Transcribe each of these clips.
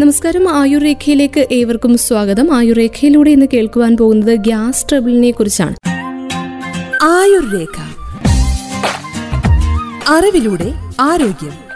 നമസ്കാരം. ആയുർ രേഖയിലേക്ക് ഏവർക്കും സ്വാഗതം. ആയുർ രേഖയിലൂടെ ഇന്ന് കേൾക്കുവാൻ പോകുന്നത് ഗ്യാസ് ട്രബിളിനെ കുറിച്ചാണ്. ആയുർരേഖ അറിവിലൂടെ ആരോഗ്യം.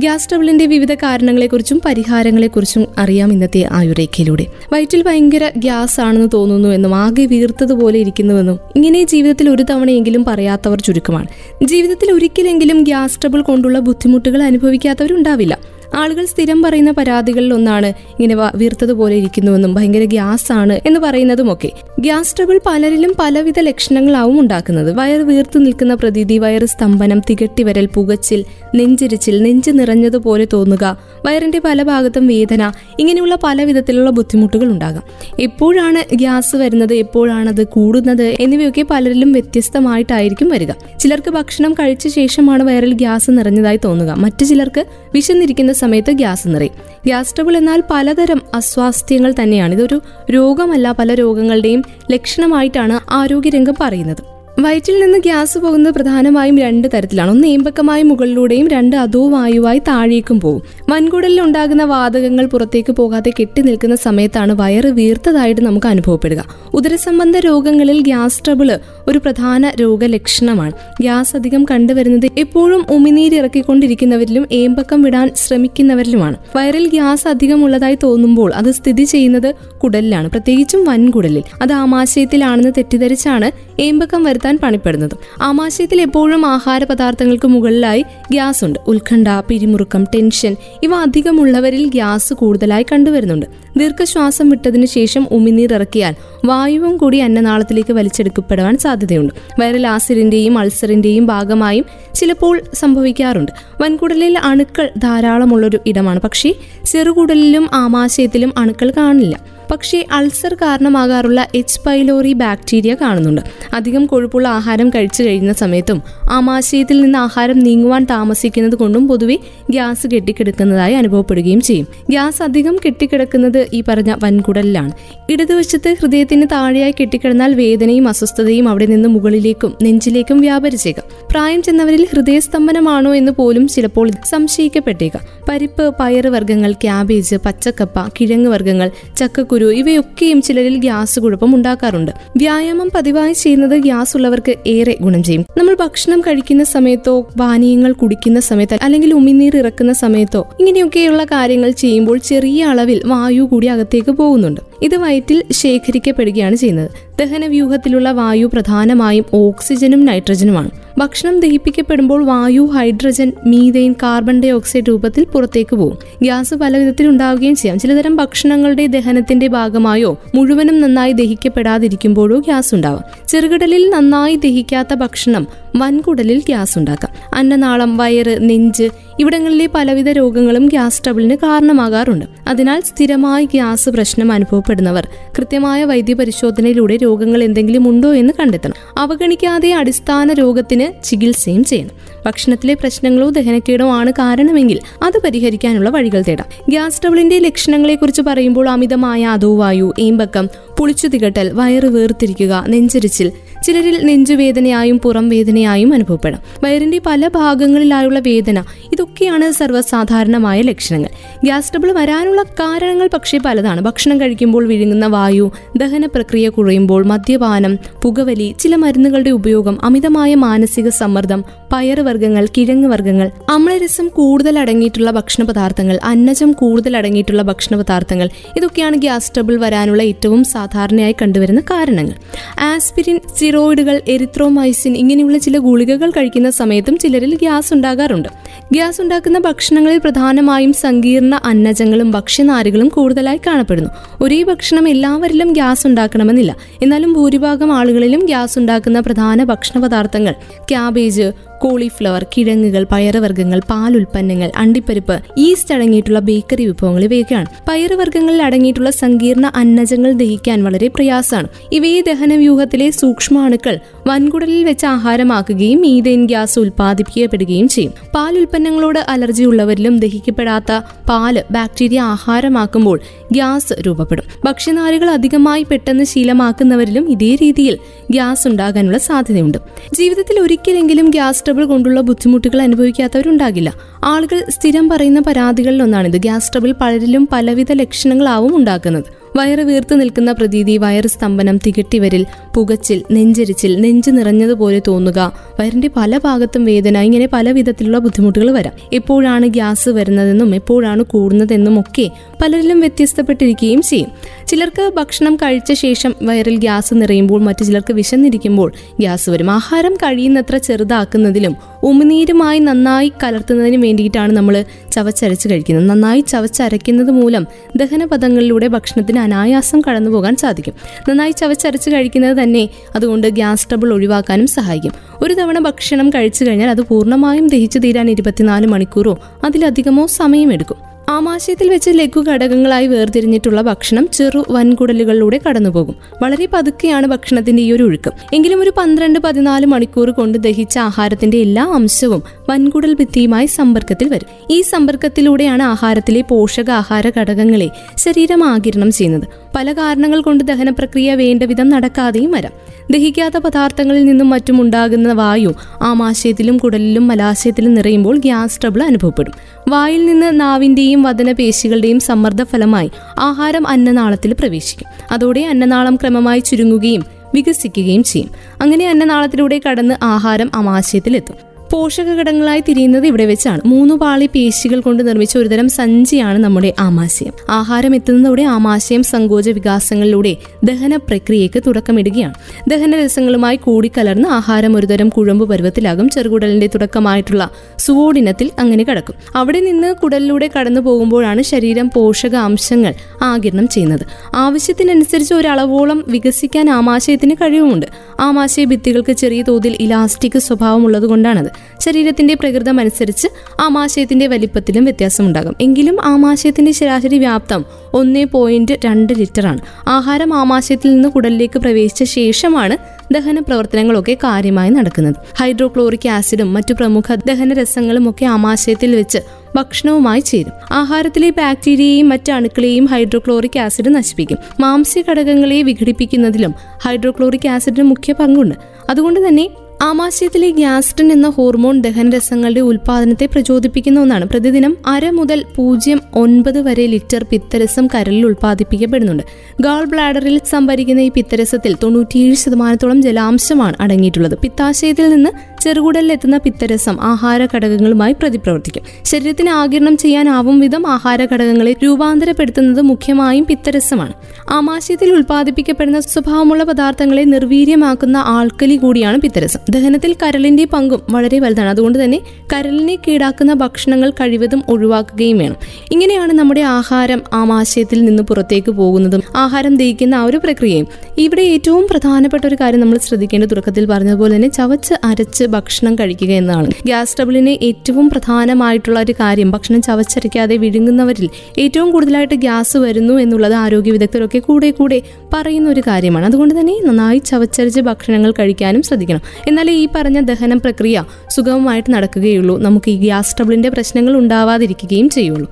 ഗ്യാസ് ട്രബിളിന്റെ വിവിധ കാരണങ്ങളെക്കുറിച്ചും പരിഹാരങ്ങളെക്കുറിച്ചും അറിയാം ഇന്നത്തെ ആയുർരേഖയിലൂടെ വയറ്റിൽ ഭയങ്കര ഗ്യാസ് ആണെന്ന് തോന്നുന്നു എന്നും ആകെ വീർത്തതുപോലെ ഇരിക്കുന്നുവെന്നും ഇങ്ങനെ ജീവിതത്തിൽ ഒരു തവണയെങ്കിലും പറയാത്തവർ ചുരുക്കമാണ്. ജീവിതത്തിൽ ഒരിക്കലെങ്കിലും ഗ്യാസ് ട്രബിൾ കൊണ്ടുള്ള ബുദ്ധിമുട്ടുകൾ അനുഭവിക്കാത്തവരുണ്ടാവില്ല. ആളുകൾ സ്ഥിരം പറയുന്ന പരാതികളിൽ ഒന്നാണ് ഇങ്ങനെ വീർത്തതുപോലെ ഇരിക്കുന്നുവെന്നും ഭയങ്കര ഗ്യാസ് ആണ് എന്ന് പറയുന്നതുമൊക്കെ. ഗ്യാസ് ട്രബിൾ പലരിലും പലവിധ ലക്ഷണങ്ങളാവും ഉണ്ടാക്കുന്നത്. വയർ വീർത്തു നിൽക്കുന്ന പ്രതീതി വയറ് സ്തംഭനം തികട്ടിവരൽ പുകച്ചിൽ നെഞ്ചിരിച്ചിൽ നെഞ്ച് നിറഞ്ഞതുപോലെ തോന്നുക വയറിന്റെ പല ഭാഗത്തും വേദന ഇങ്ങനെയുള്ള പല വിധത്തിലുള്ള ബുദ്ധിമുട്ടുകൾ ഉണ്ടാകാം. എപ്പോഴാണ് ഗ്യാസ് വരുന്നത് എപ്പോഴാണ് അത് കൂടുന്നത് എന്നിവയൊക്കെ പലരിലും വ്യത്യസ്തമായിട്ടായിരിക്കും വരിക. ചിലർക്ക് ഭക്ഷണം കഴിച്ച ശേഷമാണ് വയറിൽ ഗ്യാസ് നിറഞ്ഞതായി തോന്നുക. മറ്റു ചിലർക്ക് വിശന്നിരിക്കുന്ന സമയത്ത് ഗ്യാസ് നിറയും. ഗ്യാസ് ട്രബിൾ എന്നാൽ പലതരം അസ്വാസ്ഥ്യങ്ങൾ തന്നെയാണ്. ഇതൊരു രോഗമല്ല പല രോഗങ്ങളുടെയും ലക്ഷണമായിട്ടാണ് ആരോഗ്യരംഗം പറയുന്നത്. വയറ്റിൽ നിന്ന് ഗ്യാസ് പോകുന്നത് പ്രധാനമായും രണ്ട് തരത്തിലാണ്. ഒന്ന് ഏമ്പക്കമായി മുകളിലൂടെയും രണ്ട് അതോ വായുവായി താഴേക്കും പോകും വൻകുടലിൽ ഉണ്ടാകുന്ന വാതകങ്ങൾ പുറത്തേക്ക് പോകാതെ കെട്ടി നിൽക്കുന്ന സമയത്താണ് വയറ് വീർത്തതായിട്ട് നമുക്ക് അനുഭവപ്പെടുക. ഉദരസംബന്ധ രോഗങ്ങളിൽ ഗ്യാസ് ട്രബിൾ ഒരു പ്രധാന രോഗലക്ഷണമാണ്. ഗ്യാസ് അധികം കണ്ടുവരുന്നത് എപ്പോഴും ഉമിനീര് ഇറക്കിക്കൊണ്ടിരിക്കുന്നവരിലും ഏമ്പക്കം വിടാൻ ശ്രമിക്കുന്നവരിലുമാണ്. വയറിൽ ഗ്യാസ് അധികം ഉള്ളതായി തോന്നുമ്പോൾ അത് സ്ഥിതി ചെയ്യുന്നത് കുടലിലാണ്. പ്രത്യേകിച്ചും വൻകുടലിൽ. അത് ആമാശയത്തിലാണെന്ന് തെറ്റിദ്ധരിച്ചാണ് ഏമ്പക്കം നിലനിർത്താൻ പണിപ്പെടുന്നത്. ആമാശയത്തിൽ എപ്പോഴും ആഹാര പദാർത്ഥങ്ങൾക്ക് മുകളിലായി ഗ്യാസ് ഉണ്ട്. ഉത്കണ്ഠ പിരിമുറുക്കം ടെൻഷൻ ഇവ അധികമുള്ളവരിൽ ഗ്യാസ് കൂടുതലായി കണ്ടുവരുന്നുണ്ട്. ദീർഘശ്വാസം വിട്ടതിനു ശേഷം ഉമിനീർ ഇറക്കിയാൽ വായുവും കൂടി അന്നനാളത്തിലേക്ക് വലിച്ചെടുക്കപ്പെടുവാൻ സാധ്യതയുണ്ട്. വൈറൽ ആസിഡിന്റെയും അൾസറിന്റെയും ഭാഗമായും ചിലപ്പോൾ സംഭവിക്കാറുണ്ട്. വൻകുടലിൽ അണുക്കൾ ധാരാളമുള്ളൊരു ഇടമാണ്. പക്ഷേ ചെറുകുടലിലും ആമാശയത്തിലും അണുക്കൾ കാണില്ല. പക്ഷേ അൾസർ കാരണമാകാറുള്ള എച്ച്. പൈലോറി ബാക്ടീരിയ കാണുന്നുണ്ട്. അധികം കൊഴുപ്പുള്ള ആഹാരം കഴിച്ചു കഴിയുന്ന സമയത്തും ആമാശയത്തിൽ നിന്ന് ആഹാരം നീങ്ങുവാൻ താമസിക്കുന്നത് കൊണ്ടും പൊതുവെ ഗ്യാസ് കെട്ടിക്കിടക്കുന്നതായി അനുഭവപ്പെടുകയും ചെയ്യും. ഗ്യാസ് അധികം കെട്ടിക്കിടക്കുന്നത് ഈ പറഞ്ഞ വൻകുടലിലാണ്. ഇടതുവശത്ത് ഹൃദയത്തിന് താഴെയായി കെട്ടിക്കിടന്നാൽ വേദനയും അസ്വസ്ഥതയും അവിടെ നിന്ന് മുകളിലേക്കും നെഞ്ചിലേക്കും വ്യാപരിച്ചേക്കാം. പ്രായം ചെന്നവരിൽ ഹൃദയസ്തംഭനമാണോ എന്ന് പോലും ചിലപ്പോൾ സംശയിക്കപ്പെട്ടേക്കാം. പരിപ്പ് പയറ് വർഗങ്ങൾ ക്യാബേജ് പച്ചക്കപ്പ കിഴങ്ങ് വർഗങ്ങൾ ചക്കക്കുരു കുരു ഇവയൊക്കെയും ചിലരിൽ ഗ്യാസ് കുഴപ്പം ഉണ്ടാക്കാറുണ്ട്. വ്യായാമം പതിവായി ചെയ്യുന്നത് ഗ്യാസ് ഉള്ളവർക്ക് ഏറെ ഗുണം ചെയ്യും. നമ്മൾ ഭക്ഷണം കഴിക്കുന്ന സമയത്തോ പാനീയങ്ങൾ കുടിക്കുന്ന സമയത്തോ അല്ലെങ്കിൽ ഉമിനീർ ഇറക്കുന്ന സമയത്തോ ഇങ്ങനെയൊക്കെയുള്ള കാര്യങ്ങൾ ചെയ്യുമ്പോൾ ചെറിയ അളവിൽ വായു കൂടി അകത്തേക്ക് പോകുന്നുണ്ട്. ഇത് വയറ്റിൽ ശേഖരിക്കപ്പെടുകയാണ് ചെയ്യുന്നത്. ദഹനവ്യൂഹത്തിലുള്ള വായു പ്രധാനമായും ഓക്സിജനും നൈട്രജനുമാണ്. ഭക്ഷണം ദഹിപ്പിക്കപ്പെടുമ്പോൾ വായു hydrogen methane carbon dioxide രൂപത്തിൽ പുറത്തേക്ക് പോകും ഗ്യാസ് പല വിധത്തിൽ ഉണ്ടാവുകയും ചെയ്യാം. ചിലതരം ഭക്ഷണങ്ങളുടെ ദഹനത്തിന്റെ ഭാഗമായോ മുഴുവനും നന്നായി ദഹിക്കപ്പെടാതിരിക്കുമ്പോഴോ ഗ്യാസ് ഉണ്ടാവാം. ചെറുകിടലിൽ നന്നായി ദഹിക്കാത്ത ഭക്ഷണം വൻകുടലിൽ ഗ്യാസ് ഉണ്ടാക്കാം. അന്നനാളം വയറ് നെഞ്ച് ഇവിടങ്ങളിലെ പലവിധ രോഗങ്ങളും ഗ്യാസ് ട്രബിളിന് കാരണമാകാറുണ്ട്. അതിനാൽ സ്ഥിരമായി ഗ്യാസ് പ്രശ്നം അനുഭവപ്പെടുന്നവർ കൃത്യമായ വൈദ്യപരിശോധനയിലൂടെ രോഗങ്ങൾ എന്തെങ്കിലും ഉണ്ടോ എന്ന് കണ്ടെത്തണം. അവഗണിക്കാതെ അടിസ്ഥാന രോഗത്തിന് ചികിത്സയും ചെയ്യണം. ഭക്ഷണത്തിലെ പ്രശ്നങ്ങളോ ദഹനക്കേടോ ആണ് കാരണമെങ്കിൽ അത് പരിഹരിക്കാനുള്ള വഴികൾ തേടാം. ഗ്യാസ് ട്രബിളിന്റെ ലക്ഷണങ്ങളെക്കുറിച്ച് പറയുമ്പോൾ അമിതമായ അധോവായു ഏമ്പക്കം പുളിച്ചു തികട്ടൽ വയറ് വേർതിരിക്കുക നെഞ്ചരിച്ചിൽ ചിലരിൽ നെഞ്ചുവേദനയായും പുറം വേദനയായും അനുഭവപ്പെടാം. വയറിന്റെ പല ഭാഗങ്ങളിലായുള്ള വേദന ഇതൊക്കെയാണ് സർവസാധാരണമായ ലക്ഷണങ്ങൾ. ഗ്യാസ് ട്രബിൾ വരാനുള്ള കാരണങ്ങൾ പക്ഷേ പലതാണ്. ഭക്ഷണം കഴിക്കുമ്പോൾ വിഴുങ്ങുന്ന വായു ദഹന പ്രക്രിയ കുറയുമ്പോൾ മദ്യപാനം പുകവലി ചില മരുന്നുകളുടെ ഉപയോഗം അമിതമായ മാനസിക സമ്മർദ്ദം പയറുവർഗങ്ങൾ കിഴങ്ങ് വർഗങ്ങൾ അമ്ലരസം കൂടുതൽ അടങ്ങിയിട്ടുള്ള ഭക്ഷണ പദാർത്ഥങ്ങൾ അന്നജം കൂടുതൽ അടങ്ങിയിട്ടുള്ള ഭക്ഷണ പദാർത്ഥങ്ങൾ ഇതൊക്കെയാണ് ഗ്യാസ് ട്രബിൾ വരാനുള്ള ഏറ്റവും സാധാരണയായി കണ്ടുവരുന്ന കാരണങ്ങൾ. ആസ്പിരിൻ സ്റ്റിറോയിഡുകൾ എരിത്രോമൈസിൻ ഇങ്ങനെയുള്ള ചില ഗുളികകൾ കഴിക്കുന്ന സമയത്തും ചിലരിൽ ഗ്യാസ് ഉണ്ടാകാറുണ്ട്. ഗ്യാസ് ഉണ്ടാക്കുന്ന ഭക്ഷണങ്ങളിൽ പ്രധാനമായും സങ്കീർണ അന്നജങ്ങളും ഭക്ഷ്യനാരുകളും കൂടുതലായി കാണപ്പെടുന്നു. ഒരേ ഭക്ഷണം എല്ലാവരിലും ഗ്യാസ് ഉണ്ടാക്കണമെന്നില്ല. എന്നാലും ഭൂരിഭാഗം ആളുകളിലും ഗ്യാസ് ഉണ്ടാക്കുന്ന പ്രധാന ഭക്ഷണ പദാർത്ഥങ്ങൾ ക്യാബേജ് കോളിഫ്ലവർ കിഴങ്ങുകൾ പയറുവർഗങ്ങൾ പാലുൽപ്പന്നങ്ങൾ അണ്ടിപ്പരിപ്പ് ഈസ്റ്റ് അടങ്ങിയിട്ടുള്ള ബേക്കറി വിഭവങ്ങൾ ഇവയൊക്കെയാണ്. പയറുവർഗങ്ങളിൽ അടങ്ങിയിട്ടുള്ള സങ്കീർണ അന്നജങ്ങൾ ദഹിക്കാൻ വളരെ പ്രയാസമാണ്. ഇവയെ ദഹന വ്യൂഹത്തിലെ സൂക്ഷ്മാണുക്കൾ വൻകുടലിൽ വെച്ച് ആഹാരമാക്കുകയും മീതേൻ ഗ്യാസ് ഉൽപ്പാദിപ്പിക്കപ്പെടുകയും ചെയ്യും. പാലുൽപ്പന്നങ്ങളോട് അലർജി ഉള്ളവരിലും ദഹിക്കപ്പെടാത്ത പാൽ ബാക്ടീരിയ ആഹാരമാക്കുമ്പോൾ ഗ്യാസ് രൂപപ്പെടും. ഭക്ഷ്യനാരുകൾ അധികമായി പെട്ടെന്ന് ശീലമാക്കുന്നവരിലും ഇതേ രീതിയിൽ ഗ്യാസ് ഉണ്ടാകാനുള്ള സാധ്യതയുണ്ട്. ജീവിതത്തിൽ ഒരിക്കലെങ്കിലും ഗ്യാസ് ട്രബിൾ കൊണ്ടുള്ള ബുദ്ധിമുട്ടുകൾ അനുഭവിക്കാത്തവരുണ്ടാകില്ല. ആളുകൾ സ്ഥിരം പറയുന്ന പരാതികളിലൊന്നാണിത് ഗ്യാസ് ട്രബിൾ പലരിലും പലവിധ ലക്ഷണങ്ങളാവും ഉണ്ടാക്കുന്നത്. വയറ് വീർത്തു നിൽക്കുന്ന പ്രതീതി വയറ് സ്തംഭനം തികട്ടിവരിൽ പുകച്ചിൽ നെഞ്ചരിച്ചിൽ നെഞ്ച് നിറഞ്ഞതുപോലെ തോന്നുക. വയറിന്റെ പല ഭാഗത്തും വേദന ഇങ്ങനെ പല വിധത്തിലുള്ള ബുദ്ധിമുട്ടുകൾ വരാം. എപ്പോഴാണ് ഗ്യാസ് വരുന്നതെന്നും എപ്പോഴാണ് കൂടുന്നതെന്നും ഒക്കെ പലരിലും വ്യത്യസ്തപ്പെട്ടിരിക്കുകയും ചെയ്യും. ചിലർക്ക് ഭക്ഷണം കഴിച്ച ശേഷം വയറിൽ ഗ്യാസ് നിറയുമ്പോൾ മറ്റു ചിലർക്ക് വിശന്നിരിക്കുമ്പോൾ ഗ്യാസ് വരും. ആഹാരം കഴിയുന്നത്ര ചെറുതാക്കുന്നതിലും ഉമിനീരുമായി നന്നായി കലർത്തുന്നതിന് വേണ്ടിയിട്ടാണ് നമ്മൾ ചവച്ചരച്ച് കഴിക്കുന്നത് നന്നായി ചവച്ചരയ്ക്കുന്നത് മൂലം ദഹനപഥങ്ങളിലൂടെ ഭക്ഷണത്തിന് അനായാസം കടന്നു പോകാൻ സാധിക്കും. നന്നായി ചവച്ചരച്ച് കഴിക്കുന്നത് തന്നെ അതുകൊണ്ട് ഗ്യാസ് ട്രബിൾ ഒഴിവാക്കാനും സഹായിക്കും. ഒരു തവണ ഭക്ഷണം കഴിച്ചു കഴിഞ്ഞാൽ അത് പൂർണമായും ദഹിച്ചു തീരാൻ ഇരുപത്തിനാല് മണിക്കൂറോ അതിലധികമോ സമയമെടുക്കും. ആമാശയത്തിൽ വെച്ച് ലഘു ഘടകങ്ങളായി വേർതിരിഞ്ഞിട്ടുള്ള ഭക്ഷണം ചെറു വൻകുടലുകളിലൂടെ കടന്നുപോകും. വളരെ പതുക്കെയാണ് ഭക്ഷണത്തിന്റെ ഈ ഒരു ഒഴുക്കം. എങ്കിലും ഒരു പന്ത്രണ്ട് പതിനാല് മണിക്കൂർ കൊണ്ട് ദഹിച്ച ആഹാരത്തിന്റെ എല്ലാ അംശവും വൻകുടൽ ഭിത്തിയുമായി സമ്പർക്കത്തിൽ വരും. ഈ സമ്പർക്കത്തിലൂടെയാണ് ആഹാരത്തിലെ പോഷകാഹാര ഘടകങ്ങളെ ശരീരം ആകിരണം ചെയ്യുന്നത്. പല കാരണങ്ങൾ കൊണ്ട് ദഹന പ്രക്രിയ വേണ്ട വിധം നടക്കാതെയും വരാം. ദഹിക്കാത്ത പദാർത്ഥങ്ങളിൽ നിന്നും മറ്റും ഉണ്ടാകുന്ന വായു ആമാശയത്തിലും കുടലിലും മലാശയത്തിലും നിറയുമ്പോൾ ഗ്യാസ് ട്രബിൾ അനുഭവപ്പെടും. വായിൽ നിന്ന് നാവിന്റെയും വദനപേശികളുടെയും സമ്മർദ്ദ ഫലമായി ആഹാരം അന്നനാളത്തിൽ പ്രവേശിക്കും. അതോടെ അന്നനാളം ക്രമമായി ചുരുങ്ങുകയും വികസിക്കുകയും ചെയ്യും. അങ്ങനെ അന്നനാളത്തിലൂടെ കടന്ന് ആഹാരം ആമാശയത്തിലെത്തും പോഷകഘടകങ്ങളായി തിരിയുന്നത് ഇവിടെ വെച്ചാണ്. മൂന്ന് പാളി പേശികൾ കൊണ്ട് നിർമ്മിച്ച ഒരുതരം സഞ്ചിയാണ് നമ്മുടെ ആമാശയം. ആഹാരം എത്തുന്നതോടെ ആമാശയം സങ്കോച വികാസങ്ങളിലൂടെ ദഹന പ്രക്രിയയ്ക്ക് തുടക്കമിടുകയാണ്. ദഹനരസങ്ങളുമായി കൂടിക്കലർന്ന് ആഹാരം ഒരുതരം കുഴമ്പ് പരുവത്തിലാകും. ചെറുകുടലിന്റെ തുടക്കമായിട്ടുള്ള സുവോടിനത്തിൽ അങ്ങനെ കടക്കും. അവിടെ നിന്ന് കുടലിലൂടെ കടന്നു പോകുമ്പോഴാണ് ശരീരം പോഷക അംശങ്ങൾ ആകിരണം ചെയ്യുന്നത്. ആവശ്യത്തിനനുസരിച്ച് ഒരളവോളം വികസിക്കാൻ ആമാശയത്തിന് കഴിവുമുണ്ട്. ആമാശയ ഭിത്തികൾക്ക് ചെറിയ തോതിൽ ഇലാസ്റ്റിക് സ്വഭാവമുള്ളതുകൊണ്ടാണത്. ശരീരത്തിന്റെ പ്രകൃതം അനുസരിച്ച് ആമാശയത്തിന്റെ വലിപ്പത്തിലും വ്യത്യാസമുണ്ടാകും. എങ്കിലും ആമാശയത്തിന്റെ ശരാശരി വ്യാപ്തം ഒന്നേ പോയിന്റ് രണ്ട് ലിറ്ററാണ് ആഹാരം ആമാശയത്തിൽ നിന്ന് കുടലിലേക്ക് പ്രവേശിച്ച ശേഷമാണ് ദഹന പ്രവർത്തനങ്ങളൊക്കെ കാര്യമായി നടക്കുന്നത്. ഹൈഡ്രോക്ലോറിക് ആസിഡും മറ്റു പ്രമുഖ ദഹന രസങ്ങളും ഒക്കെ ആമാശയത്തിൽ വെച്ച് ഭക്ഷണവുമായി ചേരും. ആഹാരത്തിലെ ബാക്ടീരിയയും മറ്റ് അണുക്കളെയും ഹൈഡ്രോക്ലോറിക് ആസിഡ് നശിപ്പിക്കും. മാംസ്യ ഘടകങ്ങളെ വിഘടിപ്പിക്കുന്നതിലും ഹൈഡ്രോക്ലോറിക് ആസിഡിന് മുഖ്യ പങ്കുണ്ട്. അതുകൊണ്ട് തന്നെ ആമാശയത്തിലെ ഗ്യാസ്ട്രിൻ എന്ന ഹോർമോൺ ദഹനരസങ്ങളുടെ ഉൽപാദനത്തെ പ്രചോദിപ്പിക്കുന്ന ഒന്നാണ്. പ്രതിദിനം അര മുതൽ പൂജ്യം ഒൻപത് വരെ ലിറ്റർ പിത്തരസം കരലിൽ ഉൽപ്പാദിപ്പിക്കപ്പെടുന്നുണ്ട്. ഗാൾ ബ്ലാഡറിൽ സംഭരിക്കുന്ന ഈ പിത്തരസത്തിൽ തൊണ്ണൂറ്റിയേഴ് ശതമാനത്തോളം ജലാംശമാണ് അടങ്ങിയിട്ടുള്ളത്. പിത്താശയത്തിൽ നിന്ന് ചെറുകുടലിലെത്തുന്ന പിത്തരസം ആഹാര ഘടകങ്ങളുമായി പ്രതിപ്രവർത്തിക്കും. ശരീരത്തിന് ആകിരണം ചെയ്യാനാവും വിധം ആഹാര ഘടകങ്ങളെ രൂപാന്തരപ്പെടുത്തുന്നത് മുഖ്യമായും പിത്തരസമാണ്. ആമാശയത്തിൽ ഉൽപ്പാദിപ്പിക്കപ്പെടുന്ന സ്വഭാവമുള്ള പദാർത്ഥങ്ങളെ നിർവീര്യമാക്കുന്ന ആൾക്കലി കൂടിയാണ് പിത്തരസം. ദഹനത്തിൽ കരളിന്റെ പങ്കും വളരെ വലുതാണ്. അതുകൊണ്ട് തന്നെ കരളിനെ കീടാക്കുന്ന ഭക്ഷണങ്ങൾ കഴിവതും ഒഴിവാക്കുകയും വേണം. ഇങ്ങനെയാണ് നമ്മുടെ ആഹാരം ആമാശയത്തിൽ നിന്ന് പുറത്തേക്ക് പോകുന്നതും ആഹാരം ദഹിക്കുന്ന ആ ഒരു പ്രക്രിയയും. ഇവിടെ ഏറ്റവും പ്രധാനപ്പെട്ട ഒരു കാര്യം നമ്മൾ ശ്രദ്ധിക്കേണ്ട തുടക്കത്തിൽ പറഞ്ഞതുപോലെ തന്നെ ചവച്ച് അരച്ച് ഭക്ഷണം കഴിക്കുക എന്നതാണ്. ഗ്യാസ് ട്രബിളിന് ഏറ്റവും പ്രധാനമായിട്ടുള്ള ഒരു കാര്യം ഭക്ഷണം ചവച്ചരയ്ക്കാതെ വിഴുങ്ങുന്നവരിൽ ഏറ്റവും കൂടുതലായിട്ട് ഗ്യാസ് വരുന്നു എന്നുള്ളത് ആരോഗ്യ വിദഗ്ധരൊക്കെ കൂടെ കൂടെ പറയുന്ന ഒരു കാര്യമാണ്. അതുകൊണ്ട് തന്നെ നന്നായി ചവച്ചരച്ച് ഭക്ഷണങ്ങൾ കഴിക്കാനും ശ്രദ്ധിക്കണം. എന്നാൽ ഈ പറഞ്ഞ ദഹനം പ്രക്രിയ സുഗമമായിട്ട് നടക്കുകയുള്ളൂ. നമുക്ക് ഈ ഗ്യാസ് ട്രബിളിന്റെ പ്രശ്നങ്ങൾ ഉണ്ടാവാതിരിക്കുകയും ചെയ്യുള്ളൂ.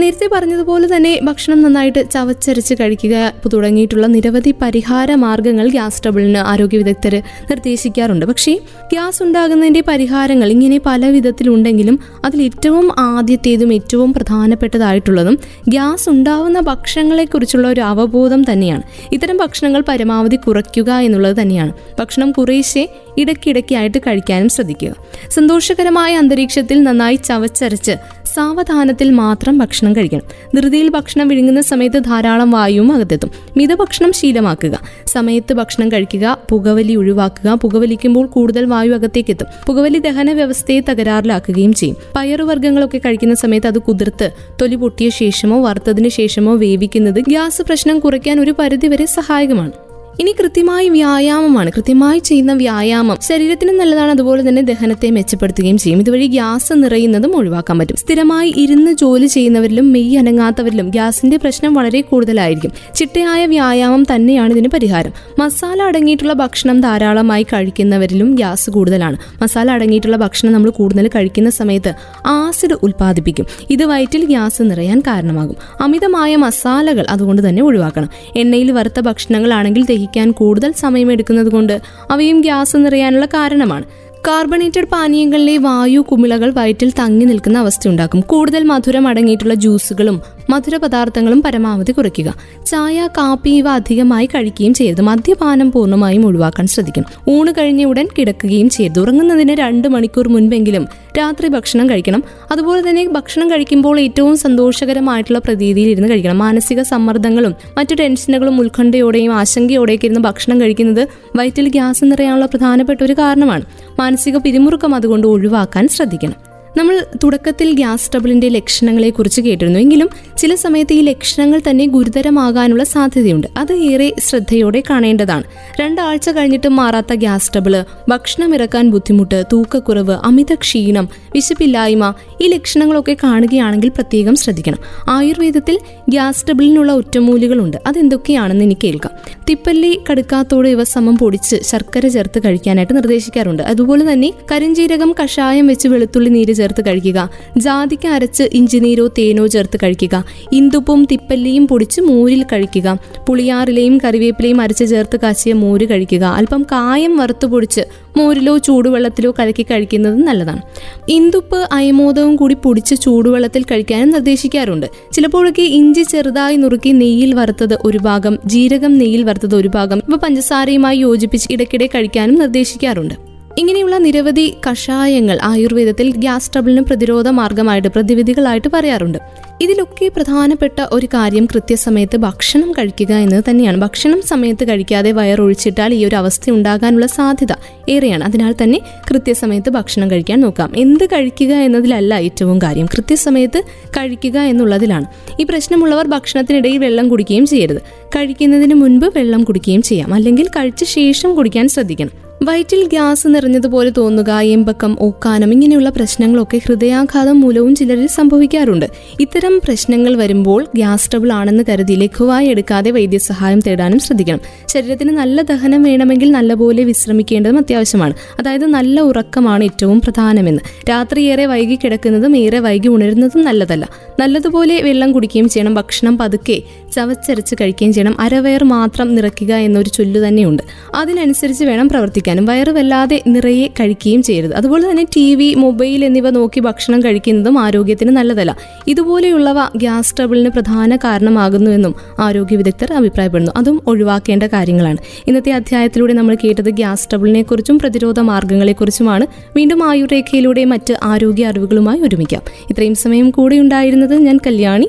നേരത്തെ പറഞ്ഞതുപോലെ തന്നെ ഭക്ഷണം നന്നായിട്ട് ചവച്ചരച്ച് കഴിക്കുക തുടങ്ങിയിട്ടുള്ള നിരവധി പരിഹാര മാർഗങ്ങൾ ഗ്യാസ് ട്രബിളിന് ആരോഗ്യ വിദഗ്ധർ നിർദ്ദേശിക്കാറുണ്ട്. പക്ഷേ ഗ്യാസ് ഉണ്ടാകുന്നതിന്റെ പരിഹാരങ്ങൾ ഇങ്ങനെ പല വിധത്തിലുണ്ടെങ്കിലും അതിൽ ഏറ്റവും ആദ്യത്തേതും ഏറ്റവും പ്രധാനപ്പെട്ടതായിട്ടുള്ളതും ഗ്യാസ് ഉണ്ടാവുന്ന ഭക്ഷണങ്ങളെക്കുറിച്ചുള്ള ഒരു അവബോധം തന്നെയാണ്. ഇത്തരം ഭക്ഷണങ്ങൾ പരമാവധി കുറയ്ക്കുക എന്നുള്ളത് തന്നെയാണ്. ഭക്ഷണം കുറേശ്ശെ ഇടയ്ക്കിടയ്ക്കായിട്ട് കഴിക്കാനും ശ്രദ്ധിക്കുക. സന്തോഷകരമായ അന്തരീക്ഷത്തിൽ നന്നായി ചവച്ചരച്ച് സാവധാനത്തിൽ മാത്രം ഭക്ഷണം കഴിക്കണം. ധൃതിയിൽ ഭക്ഷണം വിഴുങ്ങുന്ന സമയത്ത് ധാരാളം വായുവും അകത്തെത്തും. മിതഭക്ഷണം ശീലമാക്കുക. സമയത്ത് ഭക്ഷണം കഴിക്കുക പുകവലി ഒഴിവാക്കുക. പുകവലിക്കുമ്പോൾ കൂടുതൽ വായു അകത്തേക്ക് എത്തും പുകവലി ദഹന വ്യവസ്ഥയെ തകരാറിലാക്കുകയും ചെയ്യും. പയറുവർഗങ്ങളൊക്കെ കഴിക്കുന്ന സമയത്ത് അത് കുതിർത്ത് തൊലി പൊട്ടിയ ശേഷമോ വറുത്തതിന് ശേഷമോ വേവിക്കുന്നത് ഗ്യാസ് പ്രശ്നം കുറയ്ക്കാൻ ഒരു പരിധിവരെ സഹായകമാണ്. ഇനി കൃത്യമായി വ്യായാമമാണ്. കൃത്യമായി ചെയ്യുന്ന വ്യായാമം ശരീരത്തിന് നല്ലതാണ്. അതുപോലെ തന്നെ ദഹനത്തെ മെച്ചപ്പെടുത്തുകയും ചെയ്യും. ഇതുവഴി ഗ്യാസ് നിറയുന്നതും ഒഴിവാക്കാൻ പറ്റും. സ്ഥിരമായി ഇരുന്ന് ജോലി ചെയ്യുന്നവരിലും മെയ് അനങ്ങാത്തവരിലും ഗ്യാസിന്റെ പ്രശ്നം വളരെ കൂടുതലായിരിക്കും. ചിട്ടയായ വ്യായാമം തന്നെയാണ് ഇതിന് പരിഹാരം. മസാല അടങ്ങിയിട്ടുള്ള ഭക്ഷണം ധാരാളമായി കഴിക്കുന്നവരിലും ഗ്യാസ് കൂടുതലാണ്. മസാല അടങ്ങിയിട്ടുള്ള ഭക്ഷണം നമ്മൾ കൂടുതൽ കഴിക്കുന്ന സമയത്ത് ആസിഡ് ഉൽപ്പാദിപ്പിക്കും. ഇത് വയറ്റിൽ ഗ്യാസ് നിറയാൻ കാരണമാകും. അമിതമായ മസാലകൾ അതുകൊണ്ട് തന്നെ ഒഴിവാക്കണം. എണ്ണയിൽ വറുത്ത ഭക്ഷണങ്ങളാണെങ്കിൽ ദഹിക്കാൻ കൂടുതൽ സമയമെടുക്കുന്നത് കൊണ്ട് അവയും ഗ്യാസ് നിറയാനുള്ള കാരണമാണ്. കാർബണേറ്റഡ് പാനീയങ്ങളിലെ വായു കുമിളകൾ വയറ്റിൽ തങ്ങി നിൽക്കുന്ന അവസ്ഥയുണ്ടാക്കും. കൂടുതൽ മധുരം അടങ്ങിയിട്ടുള്ള ജ്യൂസുകളും മധുര പദാർത്ഥങ്ങളും പരമാവധി കുറയ്ക്കുക. ചായ കാപ്പി ഇവ അധികമായി കഴിക്കുകയും ചെയ്യരുത്. മദ്യപാനം പൂർണമായും ഒഴിവാക്കാൻ ശ്രദ്ധിക്കണം ഊണ് കഴിഞ്ഞ ഉടൻ കിടക്കുകയും ചെയ്യരുത്. ഉറങ്ങുന്നതിന് രണ്ട് മണിക്കൂർ മുൻപെങ്കിലും രാത്രി ഭക്ഷണം കഴിക്കണം. അതുപോലെ തന്നെ ഭക്ഷണം കഴിക്കുമ്പോൾ ഏറ്റവും സന്തോഷകരമായിട്ടുള്ള പ്രതീതിയിൽ ഇരുന്ന് കഴിക്കണം. മാനസിക സമ്മർദ്ദങ്ങളും മറ്റു ടെൻഷനുകളും ഉത്കണ്ഠയോടെയും ആശങ്കയോടെയൊക്കെ ഇരുന്ന് ഭക്ഷണം കഴിക്കുന്നത് വയറ്റിൽ ഗ്യാസ് നിറയാനുള്ള പ്രധാനപ്പെട്ട ഒരു കാരണമാണ്. മാനസിക പിരിമുറുക്കം അതുകൊണ്ട് ഒഴിവാക്കാൻ ശ്രദ്ധിക്കണം. നമ്മൾ തുടക്കത്തിൽ ഗ്യാസ് ട്രബിളിന്റെ ലക്ഷണങ്ങളെ കുറിച്ച് കേട്ടിരുന്നു. എങ്കിലും ചില സമയത്ത് ഈ ലക്ഷണങ്ങൾ തന്നെ ഗുരുതരമാകാനുള്ള സാധ്യതയുണ്ട്. അത് ഏറെ ശ്രദ്ധയോടെ കാണേണ്ടതാണ്. രണ്ടാഴ്ച കഴിഞ്ഞിട്ടും മാറാത്ത ഗ്യാസ് ട്രബിൾ ഭക്ഷണം ഇറക്കാൻ ബുദ്ധിമുട്ട് തൂക്കക്കുറവ് അമിത ക്ഷീണം വിശപ്പില്ലായ്മ ഈ ലക്ഷണങ്ങളൊക്കെ കാണുകയാണെങ്കിൽ പ്രത്യേകം ശ്രദ്ധിക്കണം. ആയുർവേദത്തിൽ ഗ്യാസ് ട്രബിളിനുള്ള ഒറ്റമൂലികളുണ്ട്. അതെന്തൊക്കെയാണെന്ന് എനിക്ക് കേൾക്കാം. തിപ്പല്ലി കടുക്കാത്തോട് ഇവ സമം പൊടിച്ച് ശർക്കര ചേർത്ത് കഴിക്കാനായിട്ട് നിർദ്ദേശിക്കാറുണ്ട്. അതുപോലെ തന്നെ കരിഞ്ചീരകം കഷായം വെച്ച് വെളുത്തുള്ളി നീര് ചേർത്ത് കഴിക്കുക. ജാതിക്ക അരച്ച് ഇഞ്ചിനീരോ തേനോ ചേർത്ത് കഴിക്കുക. ഇന്ദുപ്പും തിപ്പല്ലിയും പൊടിച്ച് മോരിൽ കഴിക്കുക. പുളിയാറിലെയും കറിവേപ്പിലയും അരച്ച് ചേർത്ത് കാച്ചിയ മോര് കഴിക്കുക. അല്പം കായം വറുത്തു പൊടിച്ച് മോരിലോ ചൂടുവെള്ളത്തിലോ കലക്കി കഴിക്കുന്നത് നല്ലതാണ്. ഇന്ദുപ്പ് അയമോദവും കൂടി പൊടിച്ച് ചൂടുവെള്ളത്തിൽ കഴിക്കാനും നിർദ്ദേശിക്കാറുണ്ട്. ചിലപ്പോഴൊക്കെ ഇഞ്ചി ചെറുതായി നുറുക്കി നെയ്യിൽ വറുത്തത് ഒരു ഭാഗം ജീരകം നെയ്യിൽ വറുത്തത് ഒരു ഭാഗം ഇവ പഞ്ചസാരയുമായി യോജിപ്പിച്ച് ഇടയ്ക്കിടെ കഴിക്കാനും നിർദ്ദേശിക്കാറുണ്ട്. ഇങ്ങനെയുള്ള നിരവധി കഷായങ്ങൾ ആയുർവേദത്തിൽ ഗ്യാസ് ട്രബിളിന് പ്രതിരോധ മാർഗമായിട്ട് പ്രതിവിധികളായിട്ട് പറയാറുണ്ട്. ഇതിലൊക്കെ പ്രധാനപ്പെട്ട ഒരു കാര്യം കൃത്യസമയത്ത് ഭക്ഷണം കഴിക്കുക എന്നത് തന്നെയാണ്. ഭക്ഷണം സമയത്ത് കഴിക്കാതെ വയറൊഴിച്ചിട്ടാൽ ഈ ഒരു അവസ്ഥ ഉണ്ടാകാനുള്ള സാധ്യത ഏറെയാണ്. അതിനാൽ തന്നെ കൃത്യസമയത്ത് ഭക്ഷണം കഴിക്കാൻ നോക്കാം. എന്ത് കഴിക്കുക എന്നതിലല്ല ഏറ്റവും കാര്യം. കൃത്യസമയത്ത് കഴിക്കുക എന്നുള്ളതിലാണ്. ഈ പ്രശ്നമുള്ളവർ ഭക്ഷണത്തിനിടയിൽ വെള്ളം കുടിക്കുകയും ചെയ്യരുത്. കഴിക്കുന്നതിന് മുൻപ് വെള്ളം കുടിക്കുകയും ചെയ്യാം. അല്ലെങ്കിൽ കഴിച്ച ശേഷം കുടിക്കാൻ ശ്രദ്ധിക്കണം. വയറ്റിൽ ഗ്യാസ് നിറഞ്ഞതുപോലെ തോന്നുക എമ്പക്കം ഓക്കാനം ഇങ്ങനെയുള്ള പ്രശ്നങ്ങളൊക്കെ ഹൃദയാഘാതം മൂലവും ചിലരിൽ സംഭവിക്കാറുണ്ട്. ഇത്തരം പ്രശ്നങ്ങൾ വരുമ്പോൾ ഗ്യാസ് ട്രബിൾ ആണെന്ന് കരുതി ലഘുവായി എടുക്കാതെ വൈദ്യസഹായം തേടാനും ശ്രദ്ധിക്കണം. ശരീരത്തിന് നല്ല ദഹനം വേണമെങ്കിൽ നല്ലപോലെ വിശ്രമിക്കേണ്ടതും അത്യാവശ്യമാണ്. അതായത് നല്ല ഉറക്കമാണ് ഏറ്റവും പ്രധാനമെന്ന്. രാത്രി ഏറെ വൈകി കിടക്കുന്നതും ഏറെ വൈകി ഉണരുന്നതും നല്ലതല്ല. നല്ലതുപോലെ വെള്ളം കുടിക്കുകയും ചെയ്യണം ഭക്ഷണം പതുക്കെ ചവച്ചരച്ച് കഴിക്കുകയും ചെയ്യണം. അരവയർ മാത്രം നിറയ്ക്കുക എന്നൊരു ചൊല്ലു തന്നെയുണ്ട്. അതിനനുസരിച്ച് വേണം പ്രവർത്തിക്കാനും. വയറ് വല്ലാതെ നിറയെ കഴിക്കുകയും ചെയ്യരുത്. അതുപോലെ തന്നെ ടി വി മൊബൈൽ എന്നിവ നോക്കി ഭക്ഷണം കഴിക്കുന്നതും ആരോഗ്യത്തിന് നല്ലതല്ല. ഇതുപോലെയുള്ളവ ഗ്യാസ് ട്രബിളിന് പ്രധാന കാരണമാകുന്നുവെന്നും ആരോഗ്യ വിദഗ്ധർ അഭിപ്രായപ്പെടുന്നു. അതും ഒഴിവാക്കേണ്ട കാര്യങ്ങളാണ്. ഇന്നത്തെ അധ്യായത്തിലൂടെ നമ്മൾ കേട്ടത് ഗ്യാസ് ട്രബിളിനെ കുറിച്ചും പ്രതിരോധ മാർഗങ്ങളെക്കുറിച്ചുമാണ് വീണ്ടും ആയുർരേഖയിലൂടെ മറ്റ് ആരോഗ്യ അറിവുകളുമായി ഒരുമിക്കാം. ഇത്രയും സമയം കൂടെ ഉണ്ടായിരുന്നത് ഞാൻ കല്യാണി.